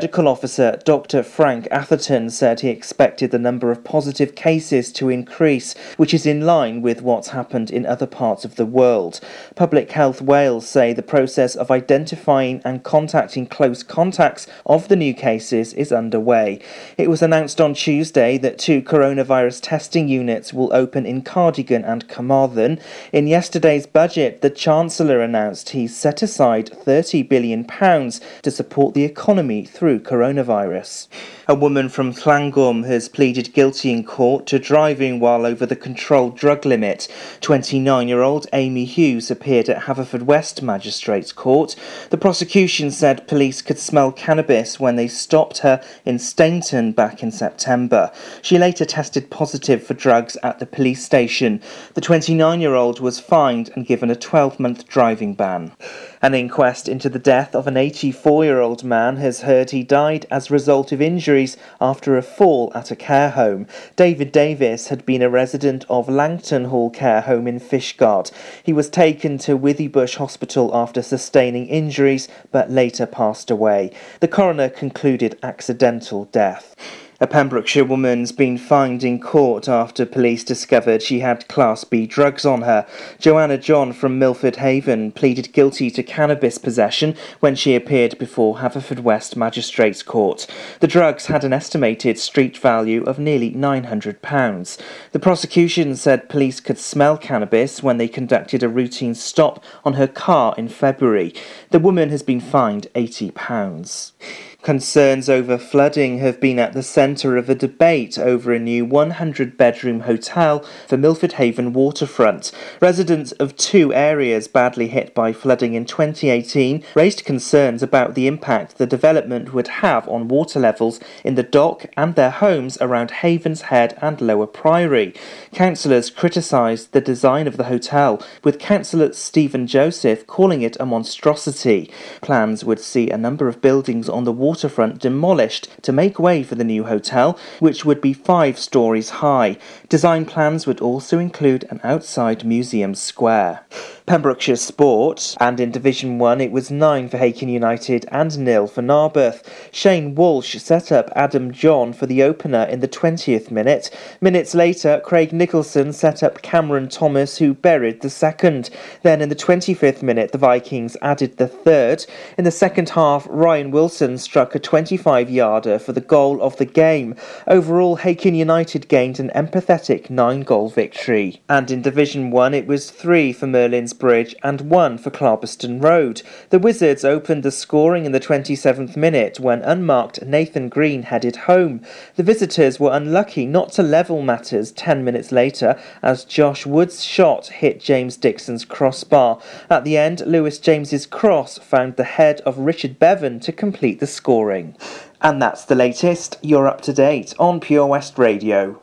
Medical officer Dr. Frank Atherton said he expected the number of positive cases to increase, which is in line with what's happened in other parts of the world. Public Health Wales say the process of identifying and contacting close contacts of the new cases is underway. It was announced on Tuesday that two coronavirus testing units will open in Cardigan and Carmarthen. In yesterday's budget, the Chancellor announced he's set aside £30 billion to support the economy through through coronavirus. A woman from Llangwm has pleaded guilty in court to driving while over the controlled drug limit. 29 year old Amy Hughes appeared at Haverfordwest Magistrates Court. The prosecution said police could smell cannabis when they stopped her in Stainton back in September. She later tested positive for drugs at the police station. The 29 year old was fined and given a 12 month driving ban. An inquest into the death of an 84 year old man has heard he died as a result of injuries after a fall at a care home. David Davis had been a resident of Langton Hall Care Home in Fishguard. He was taken to Withybush Hospital after sustaining injuries but later passed away. The coroner concluded accidental death. A Pembrokeshire woman's been fined in court after police discovered she had Class B drugs on her. Joanna John from Milford Haven pleaded guilty to cannabis possession when she appeared before Haverfordwest Magistrates Court. The drugs had an estimated street value of nearly £900. The prosecution said police could smell cannabis when they conducted a routine stop on her car in February. The woman has been fined £80. Concerns over flooding have been at the centre of a debate over a new 100 bedroom hotel for Milford Haven waterfront. Residents of two areas badly hit by flooding in 2018 raised concerns about the impact the development would have on water levels in the dock and their homes around Havens Head and Lower Priory. Councillors criticised the design of the hotel, with Councillor Stephen Joseph calling it a monstrosity. Plans would see a number of buildings on the water waterfront demolished to make way for the new hotel, which would be five stories high. Design plans would also include an outside museum square. Pembrokeshire Sport, and in Division 1 it was 9 for Hakin United and nil for Narberth. Shane Walsh set up Adam John for the opener in the 20th minute. Minutes later, Craig Nicholson set up Cameron Thomas, who buried the second. Then in the 25th minute, the Vikings added the third. In the second half, Ryan Wilson struck a 25 yarder for the goal of the game. Overall, Hakin United gained an empathetic 9 goal victory. And in Division 1, it was 3 for Merlin's Bridge and one for Clarbeston Road. The Wizards opened the scoring in the 27th minute when unmarked Nathan Green headed home. The visitors were unlucky not to level matters 10 minutes later as Josh Wood's shot hit James Dixon's crossbar. At the end, Lewis James's cross found the head of Richard Bevan to complete the scoring. And that's the latest. You're up to date on Pure West Radio.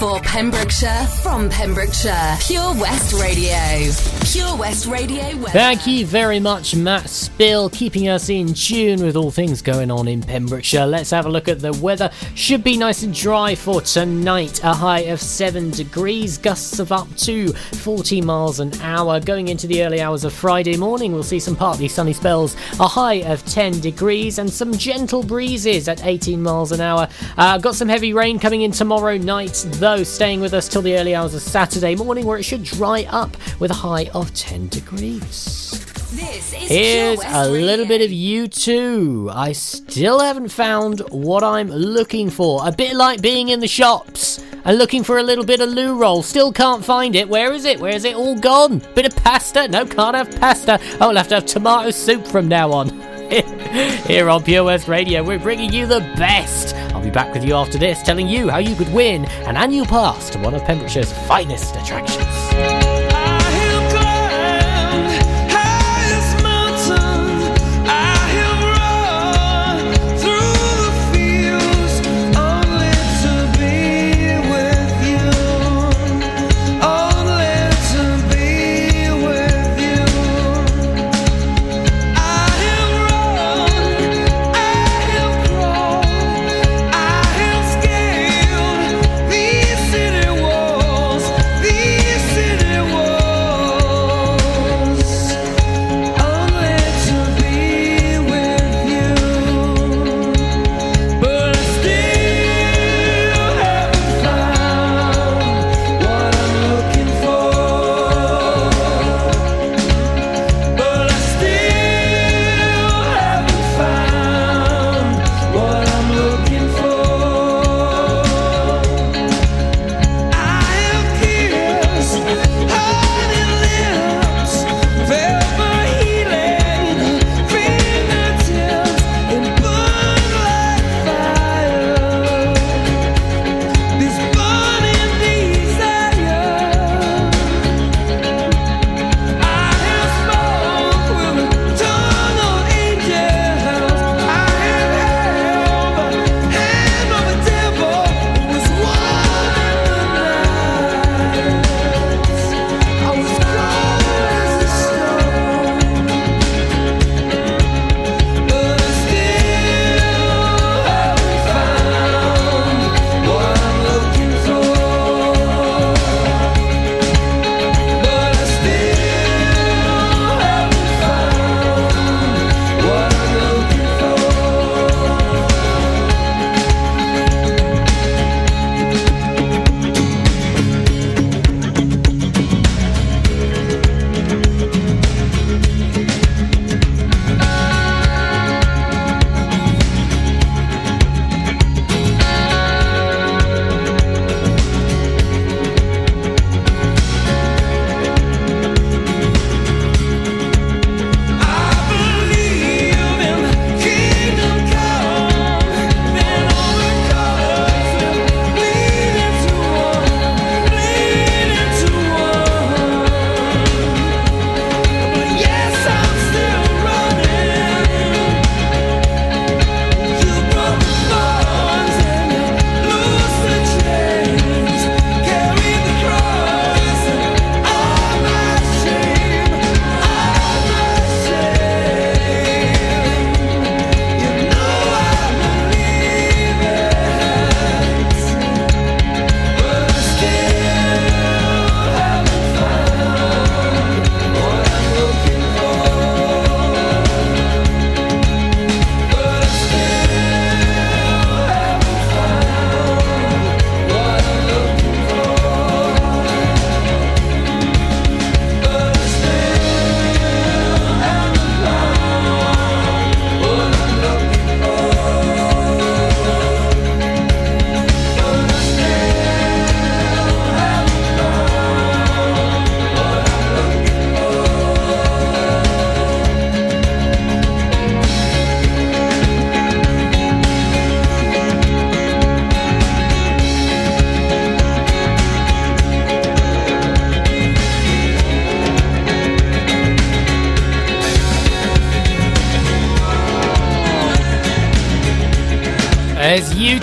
For Pembrokeshire, from Pembrokeshire, Pure West Radio. Pure West Radio. Weather. Thank you very much, Matt Spill, keeping us in tune with all things going on in Pembrokeshire. Let's have a look at the weather. Should be nice and dry for tonight. A high of 7 degrees, gusts of up to 40 miles an hour. Going into the early hours of Friday morning, we'll see some partly sunny spells. A high of 10 degrees and some gentle breezes at 18 miles an hour. Uh, got some heavy rain coming in tomorrow night though, staying with us till the early hours of Saturday morning, where it should dry up with a high of 10 degrees. Here's a little bit of U2. I still haven't found what I'm looking for. A bit like being in the shops and looking for a little bit of loo roll. Still can't find it. Where is it? Where is it all gone? Bit of pasta? No, can't have pasta. Oh, I'll have to have tomato soup from now on. Here on Pure West Radio, we're bringing you the best. Be back with you after this, telling you how you could win an annual pass to one of Pembrokeshire's finest attractions.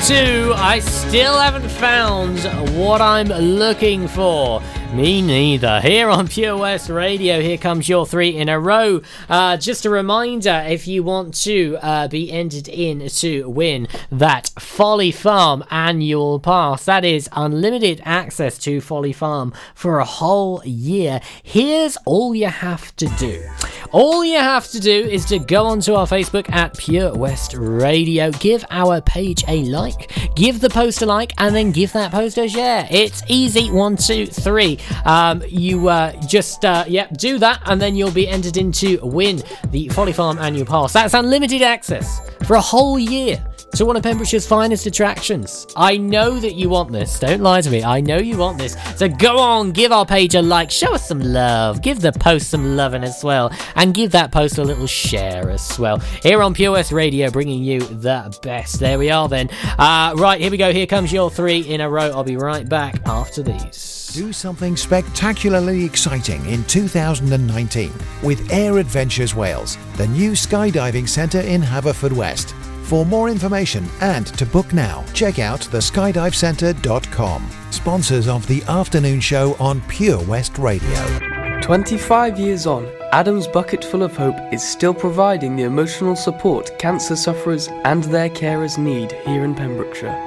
U2, I still haven't found what I'm looking for. Me neither. Here on Pure West Radio, here comes your three in a row. Uh, just a reminder if you want to uh, be entered in to win that Folly Farm annual pass, that is unlimited access to Folly Farm for a whole year. Here's all you have to do. All you have to do is to go onto our Facebook at Pure West Radio, give our page a like, give the post a like, and then give that post a share. It's easy. One, two, three. Um, you uh, just uh, yeah, do that, and then you'll be entered into win the Folly Farm annual pass. That's unlimited access for a whole year to one of Pembrokeshire's finest attractions. I know that you want this. Don't lie to me. I know you want this. So go on, give our page a like, show us some love, give the post some loving as well, and give that post a little share as well. Here on Pure West Radio, bringing you the best. There we are then. Uh, right, here we go. Here comes your three in a row. I'll be right back after these. Do something spectacularly exciting in 2019 with Air Adventures Wales, the new skydiving centre in Haverfordwest. For more information and to book now, check out theskydivecentre.com. Sponsors of the afternoon show on Pure West Radio. 25 years on, Adam's Bucketful of Hope is still providing the emotional support cancer sufferers and their carers need here in Pembrokeshire.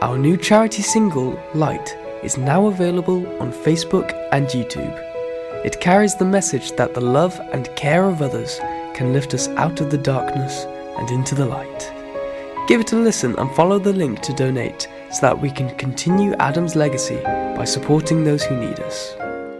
Our new charity single, Light, is now available on Facebook and YouTube. It carries the message that the love and care of others can lift us out of the darkness and into the light. Give it a listen and follow the link to donate so that we can continue Adam's legacy by supporting those who need us.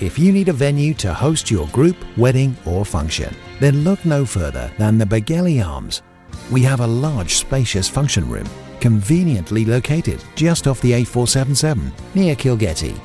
If you need a venue to host your group, wedding, or function, then look no further than the Begelly Arms. We have a large, spacious function room, conveniently located just off the A477 near Kilgetty.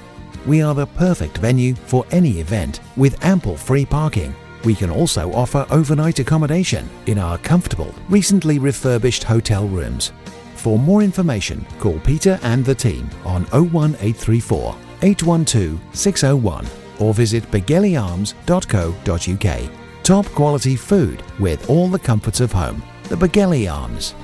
We are the perfect venue for any event with ample free parking. We can also offer overnight accommodation in our comfortable, recently refurbished hotel rooms. For more information, call Peter and the team on 01834 812 601 or visit begellyarms.co.uk. Top quality food with all the comforts of home. The Begelly Arms.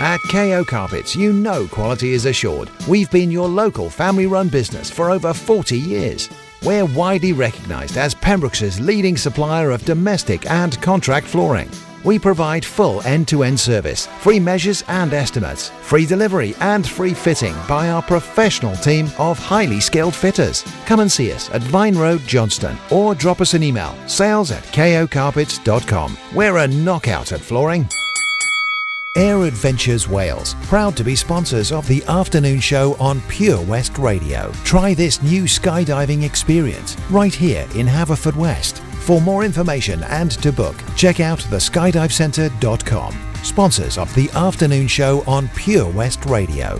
At KO Carpets, you know quality is assured. We've been your local family run business for over 40 years. We're widely recognised as Pembroke's leading supplier of domestic and contract flooring. We provide full end-to-end service, free measures and estimates, free delivery and free fitting by our professional team of highly skilled fitters. Come and see us at Vine Road, Johnston or drop us an email, sales at kocarpets.com. We're a knockout at flooring. Air Adventures Wales, proud to be sponsors of the afternoon show on Pure West Radio. Try this new skydiving experience right here in Haverfordwest. For more information and to book, check out theskydivecentre.com. Sponsors of the afternoon show on Pure West Radio.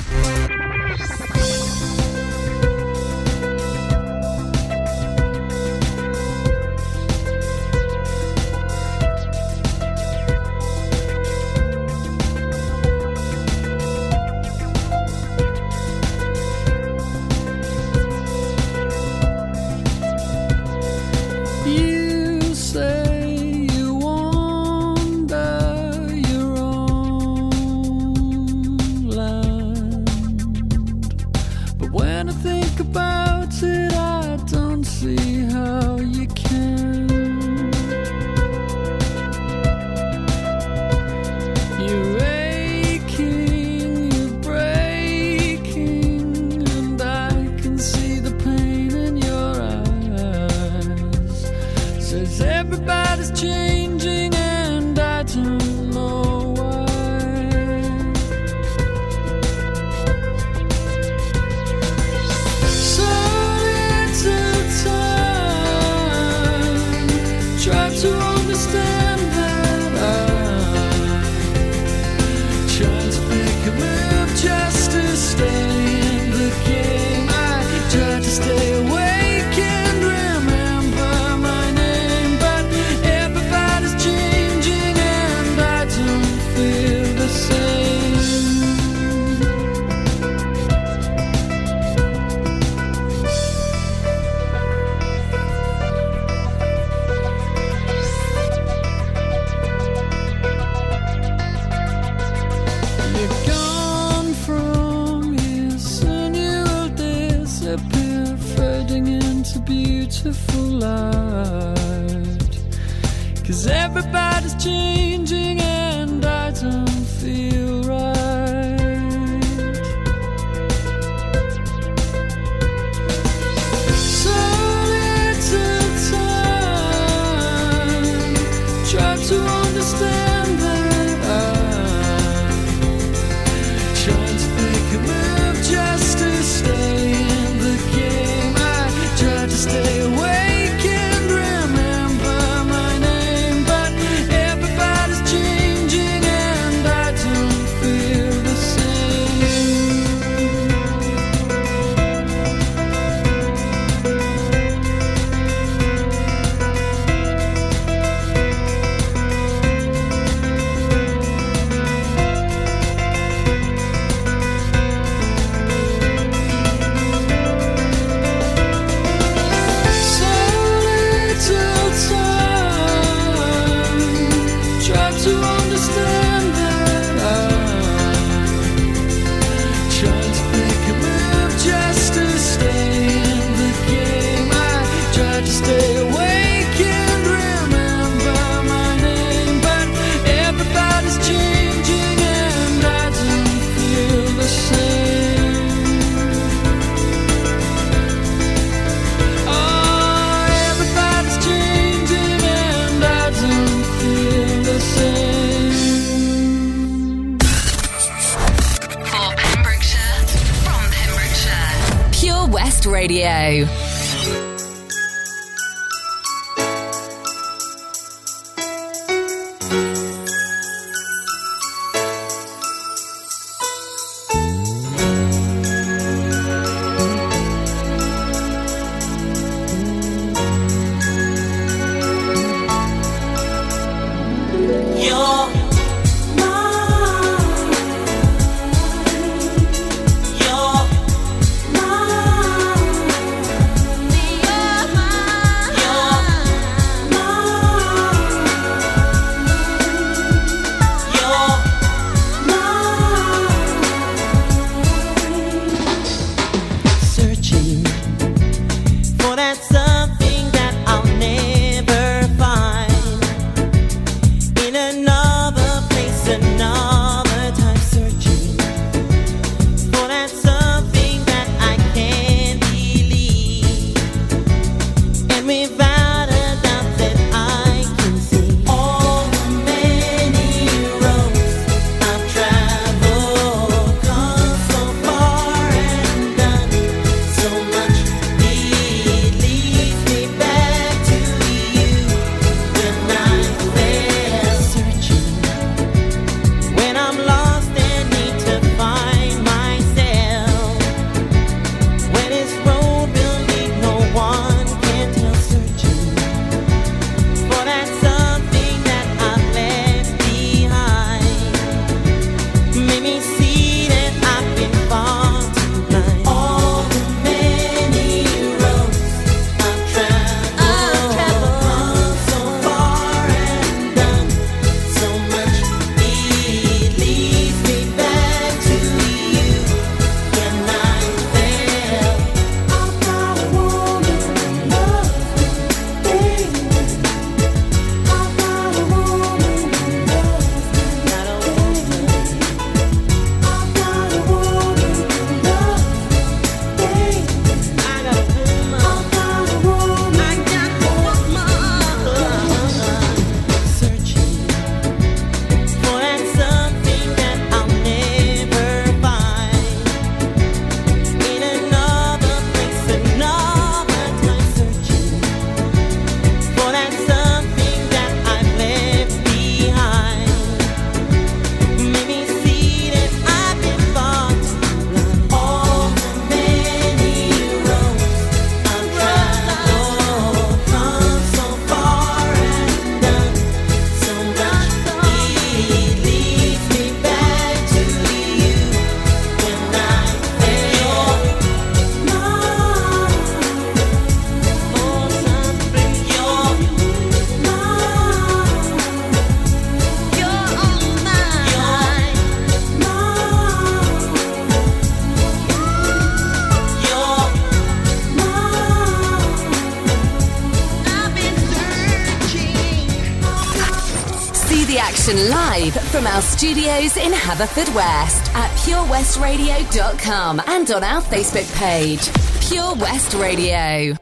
Live from our studios in Haverfordwest at purewestradio.com and on our Facebook page. Pure West Radio.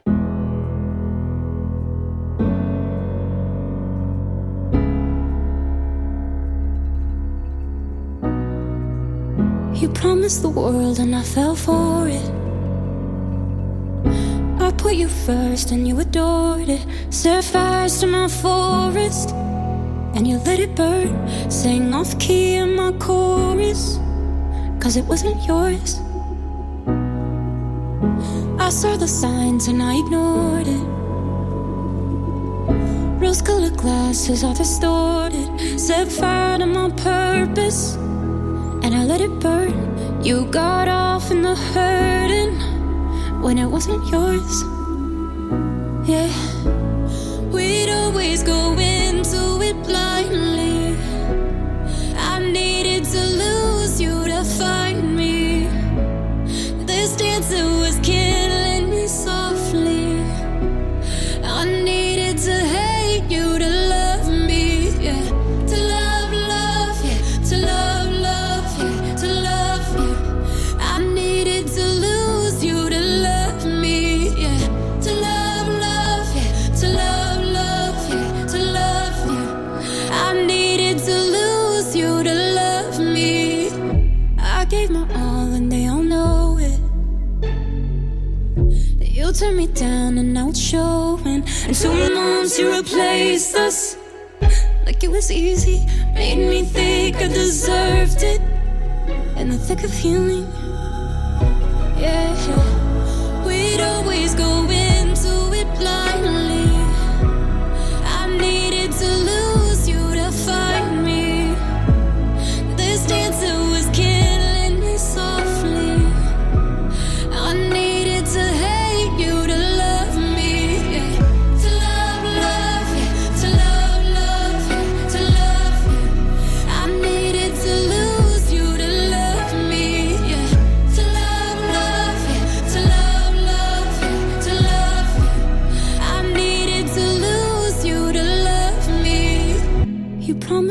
You promised the world and I fell for it. I put you first and you adored it. Set fires to my forest and you let it burn. Sang off key in my chorus, cause it wasn't yours. I saw the signs and I ignored it. Rose colored glasses are distorted. Set fire to my purpose and I let it burn. You got off in the hurting when it wasn't yours. Yeah, we'd always go into gave my all and they all know it. You turned me down and now it's showing. And two months you replaced us like it was easy. Made me think I deserved it. In the thick of healing, yeah. We'd always go into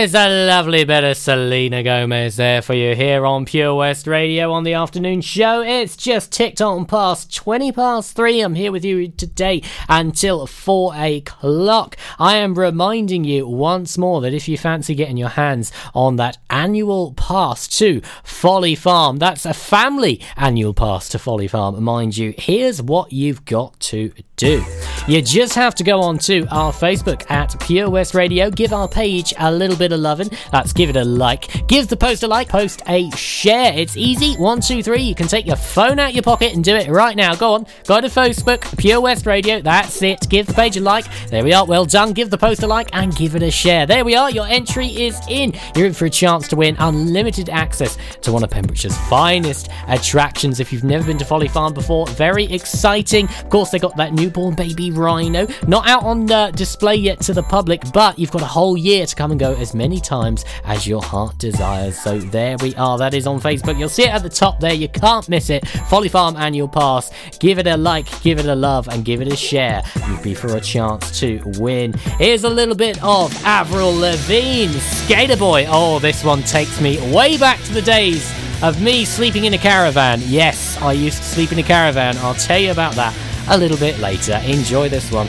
Here's a lovely bit of Selena Gomez there for you here on Pure West Radio on the afternoon show. It's just ticked on past 20 past 3. I'm here with you today until 4 o'clock. I am reminding you once more that if you fancy getting your hands on that annual pass to Folly Farm, that's a family annual pass to Folly Farm, mind you, here's what you've got to do. You just have to go on to our Facebook at Pure West Radio, give our page a little bit of loving. That's give it a like. Give the post a like, post a share. It's easy. One, two, three. You can take your phone out your pocket and do it right now. Go on. Go to Facebook, Pure West Radio. That's it. Give the page a like. There we are. Well done. Give the post a like and give it a share. There we are. Your entry is in. You're in for a chance to win unlimited access to one of Pembrokeshire's finest attractions. If you've never been to Folly Farm before, very exciting. Of course, they got that newborn baby rhino. Not out on uh, display yet to the public, but you've got a whole year to come and go as many times as your heart desires. So there we are. That is on Facebook. You'll see it at the top there. You can't miss it. Folly Farm annual pass. Give it a like, give it a love, and give it a share. You'd be for a chance to win. Here's a little bit of Avril Lavigne, Skater Boy. Oh, this one takes me way back to the days of me sleeping in a caravan. Yes, I used to sleep in a caravan. I'll tell you about that a little bit later. Enjoy this one.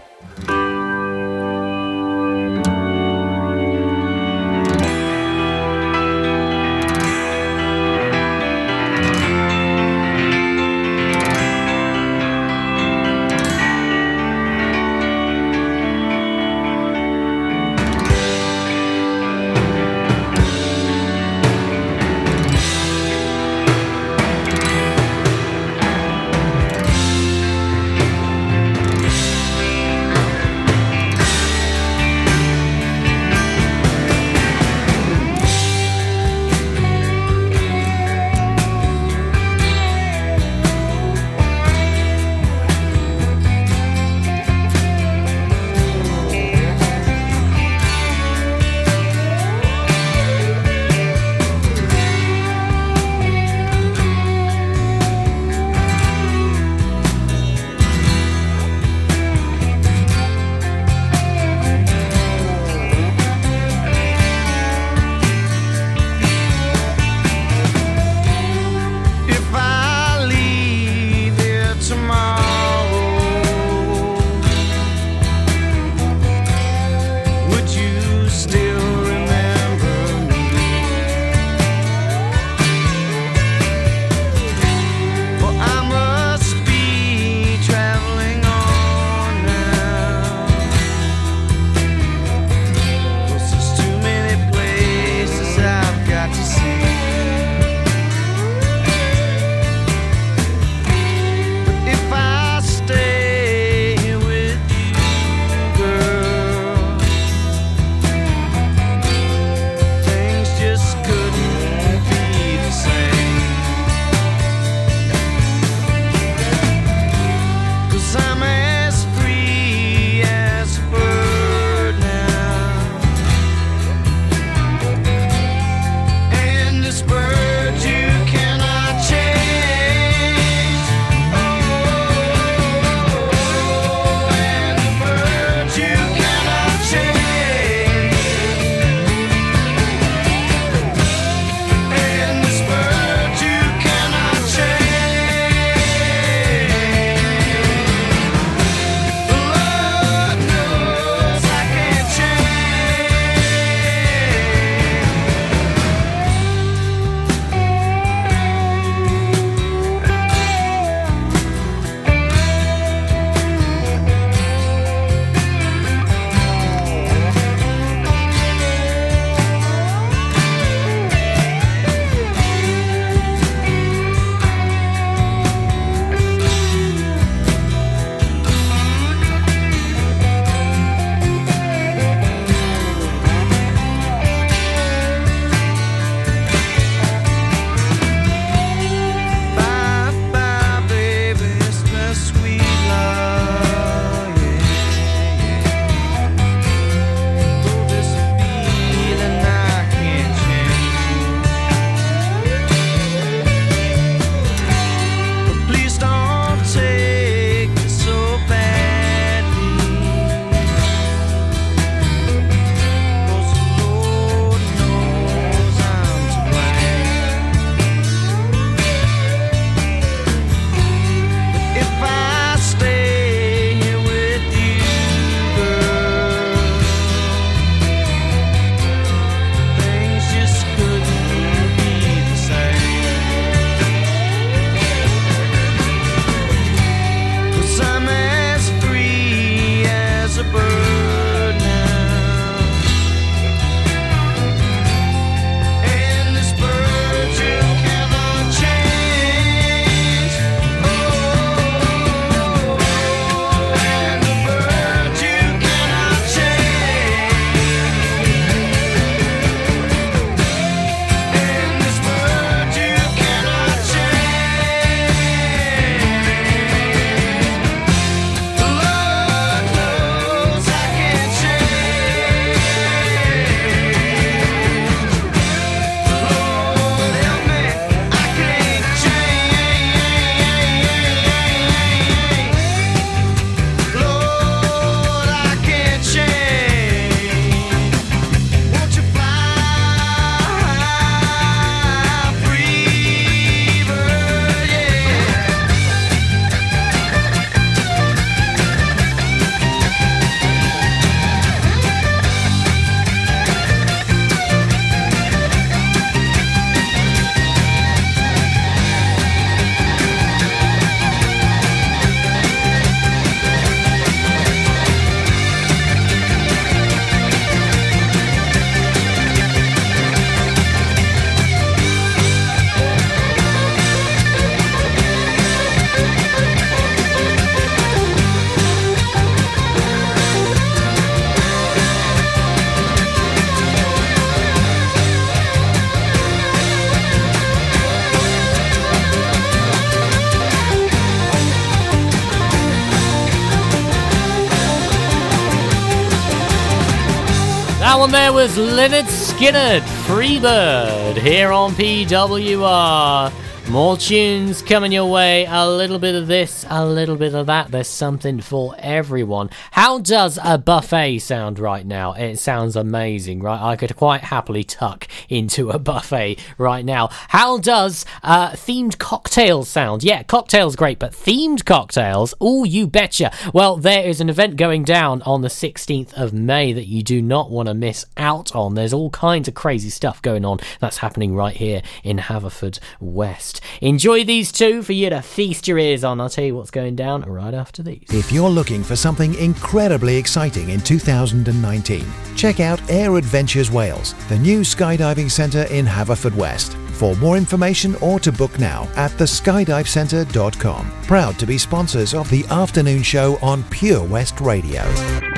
There was Lynyrd Skynyrd, Freebird, here on PWR. More tunes coming your way. A little bit of this, a little bit of that. There's something for everyone. How does a buffet sound right now? It sounds amazing, right? I could quite happily tuck into a buffet right now. How does uh, themed cocktails sound? Yeah, cocktails great, but themed cocktails? Oh, you betcha. Well, there is an event going down on the 16th of May that you do not want to miss out on. There's all kinds of crazy stuff going on that's happening right here in Haverford West. Enjoy these two for you to feast your ears on. I'll tell you what's going down right after these. If you're looking for something incredibly exciting in 2019, check out Air Adventures Wales, the new skydiving centre in Haverfordwest. For more information or to book now at theskydivecentre.com. Proud to be sponsors of the afternoon show on Pure West Radio.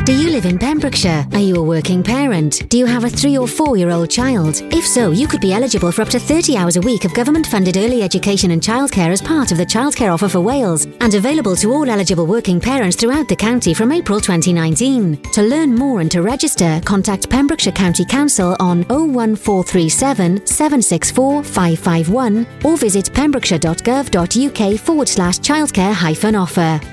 Do you live in Pembrokeshire? Are you a working parent? Do you have a three or four year old child? If so, you could be eligible for up to 30 hours a week of government funded early education and childcare as part of the Childcare Offer for Wales and available to all eligible working parents throughout the county from April 2019. To learn more and to register, contact Pembrokeshire County Council on 01437 764 551 or visit pembrokeshire.gov.uk forward slash childcare hyphen offer.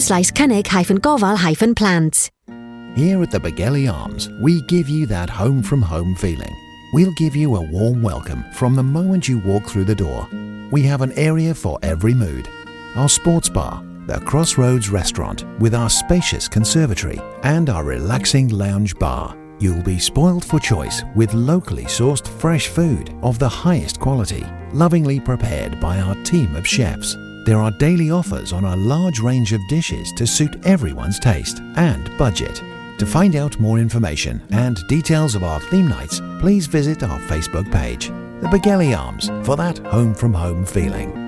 slaes cynnig hyphen gofal. Here at the Begelly Arms, we give you that home from home feeling. We'll give you a warm welcome from the moment you walk through the door. We have an area for every mood. Our sports bar, the Crossroads restaurant with our spacious conservatory, and our relaxing lounge bar. You'll be spoiled for choice with locally sourced fresh food of the highest quality, lovingly prepared by our team of chefs. There are daily offers on a large range of dishes to suit everyone's taste and budget. To find out more information and details of our theme nights, please visit our Facebook page, The Begelly Arms, for that home from home feeling.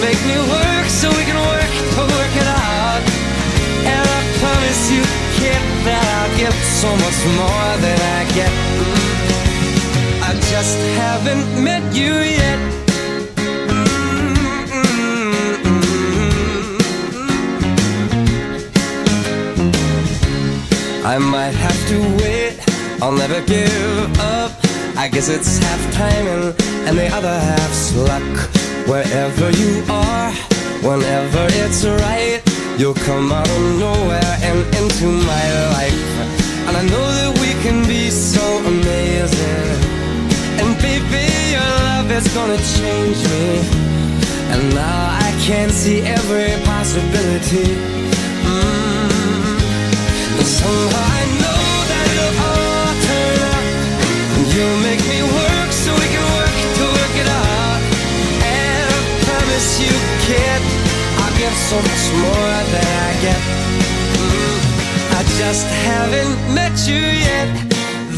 make me work so we can work to work it out. And I promise you, kid, that I'll give so much more than I get. I just haven't met you yet. I might have to wait, I'll never give up. I guess it's half timing and the other half's luck. Wherever you are, whenever it's right, you'll come out of nowhere and into my life. And I know that we can be so amazing. And baby, your love is gonna change me. And now I can see every possibility. Mm. And somehow I know that it'll all turn out. And you'll make me work promise you, kid, I'll give so much more than I get. Mm, I just haven't met you yet.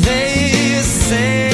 They say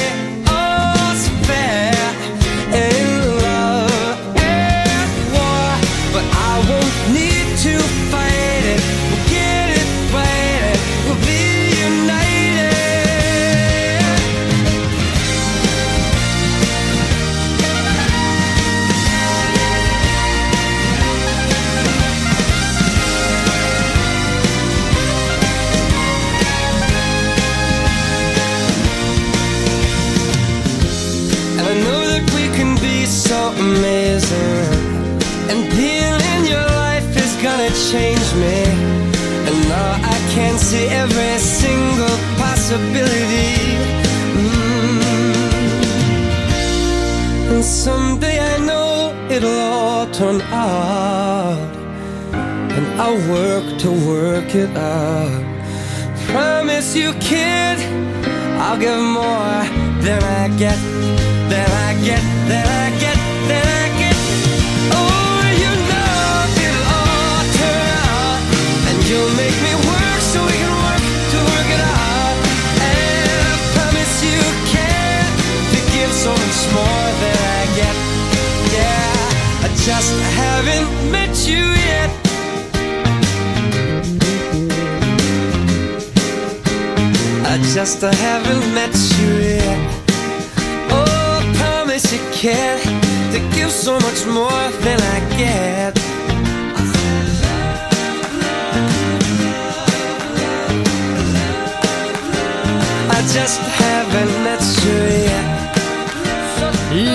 it out. I just haven't met you yet. Oh, promise you can to give so much more than I get. I just haven't met you yet.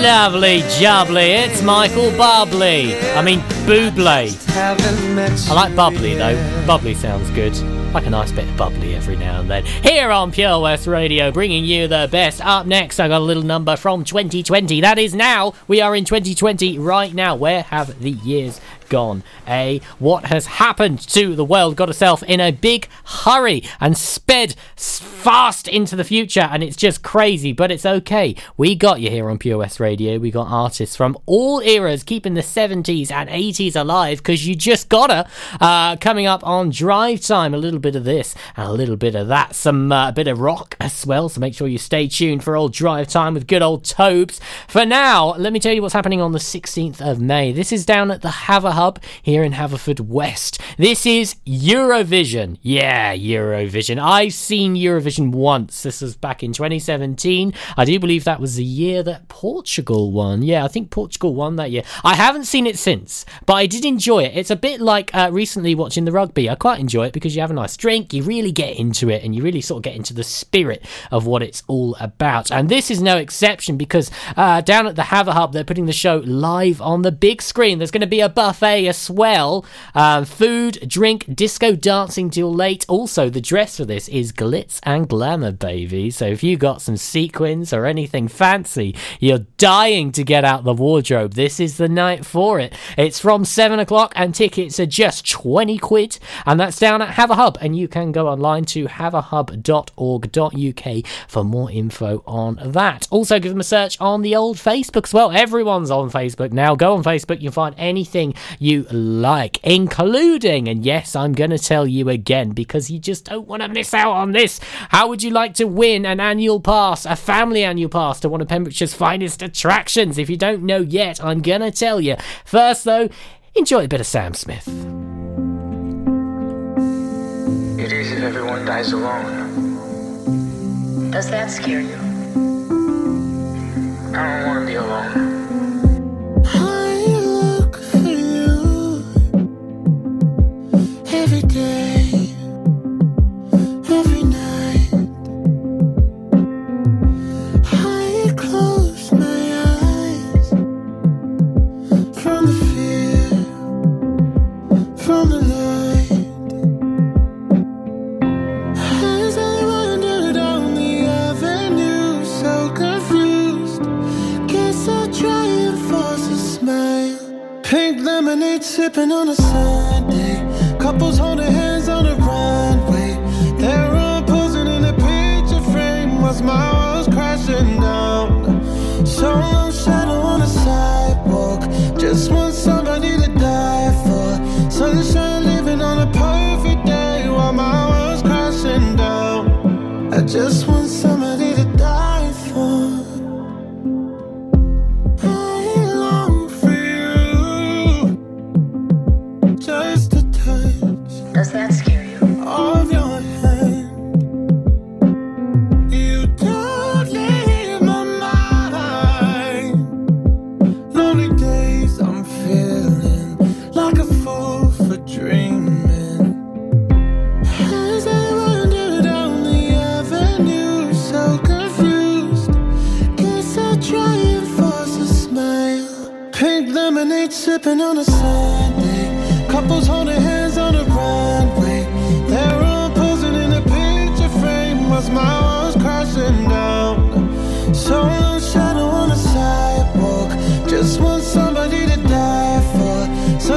Lovely jubbly, it's Michael Bubbly. I mean, Bublé. Haven't met you I like bubbly though. Bubbly sounds good. Like a nice bit of bubbly every now and then. Here on Pure West Radio, bringing you the best. Up next, I got a little number from 2020. That is now. We are in 2020 right now. Where have the years gone? Eh? What has happened to the world? Got itself in a big hurry and sped fast into the future, and it's just crazy, but it's okay. We got you here on Pure West Radio. We got artists from all eras, keeping the 70s and 80s 80s alive because you just gotta. Uh, coming up on Drive Time, a little bit of this and a little bit of that. Some uh, bit of rock as well, so make sure you stay tuned for old Drive Time with good old Tobes. For now, let me tell you what's happening on the 16th of May. This is down at the Haver Hub here in Haverfordwest. This is Eurovision. Yeah, Eurovision. I've seen Eurovision once. This was back in 2017. I do believe that was the year that Portugal won. Yeah, I think Portugal won that year. I haven't seen it since, but I did enjoy it. It's a bit like uh, recently watching the rugby. I quite enjoy it because you have a nice drink, you really get into it, and you really sort of get into the spirit of what it's all about. And this is no exception because uh, down at the Haver Hub, they're putting the show live on the big screen. There's going to be a buffet as well um, food, drink, disco dancing till late. Also, the dress for this is glitz and glamour, baby. So if you got some sequins or anything fancy, you're dying to get out the wardrobe. This is the night for it. It's from 7 o'clock and tickets are just 20 quid. And that's down at Haver Hub. And you can go online to haverhub.org.uk for more info on that. Also, give them a search on the old Facebook as well. Everyone's on Facebook now. Go on Facebook, you'll find anything you like, including, and yes, I'm going to tell you again because you just don't want to miss out on this. How would you like to win an annual pass, a family annual pass to one of Pembrokeshire's finest attractions? If you don't know yet, I'm going to tell you. First, though, enjoy a bit of Sam Smith. It is if everyone dies alone. Does that scare you? I don't want to be alone. Every day,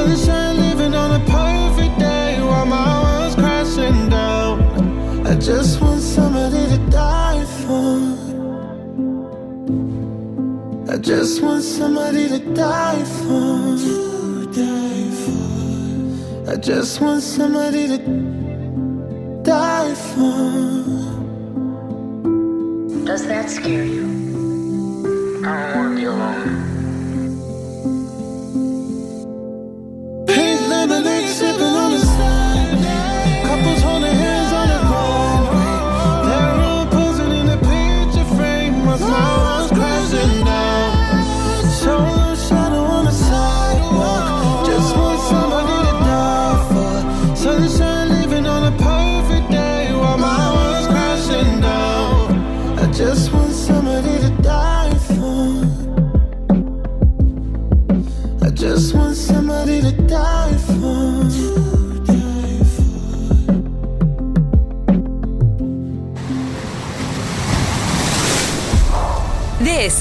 Sunshine living on a perfect day while my world's crashing down. I just want somebody to die for. I just want somebody to die for. To die for. I just want somebody to die for. Does that scare you? I don't want to be alone.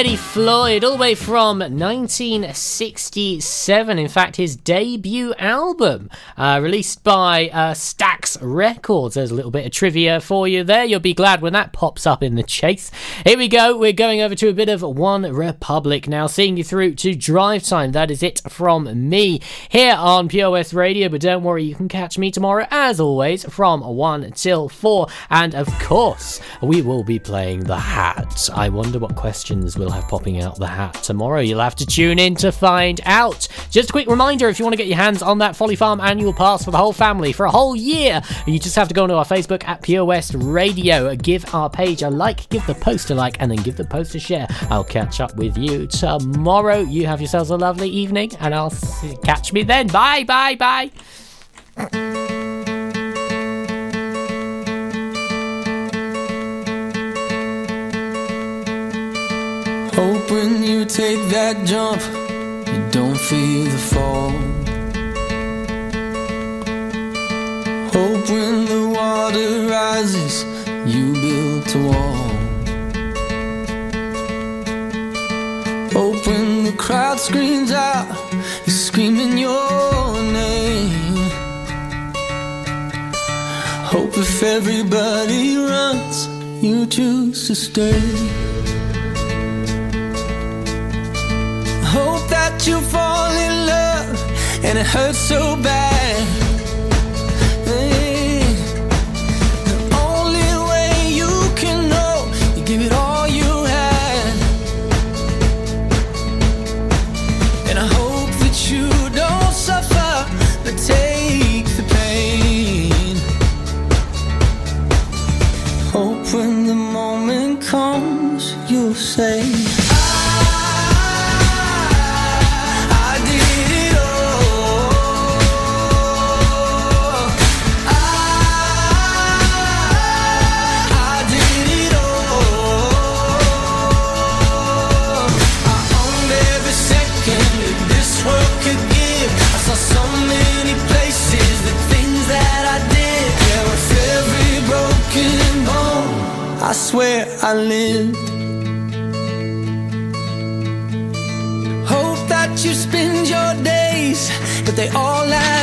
Eddie Floyd, all the way from 1967. In fact, his debut album, uh, released by uh, Stax Records. There's a little bit of trivia for you there. You'll be glad when that pops up in the chase. Here we go. We're going over to a bit of One Republic now, seeing you through to drive time. That is it from me here on POS Radio. But don't worry, you can catch me tomorrow, as always, from 1 till 4. And of course, we will be playing The Hat. I wonder what questions we'll have popping out the hat tomorrow. You'll have to tune in to find out. Just a quick reminder if you want to get your hands on that Folly Farm annual pass for the whole family for a whole year, you just have to go onto our Facebook at Pure West Radio. Give our page a like, give the post a like, and then give the post a share. I'll catch up with you tomorrow. You have yourselves a lovely evening, and I'll see, catch me then. Bye, bye, bye. Hope when you take that jump, you don't feel the fall. Hope when the water rises, you build a wall. Hope when the crowd screams out, you're screaming your name. Hope if everybody runs, you choose to stay. It hurts so bad. I swear I lived. Hope that you spend your days, but they all add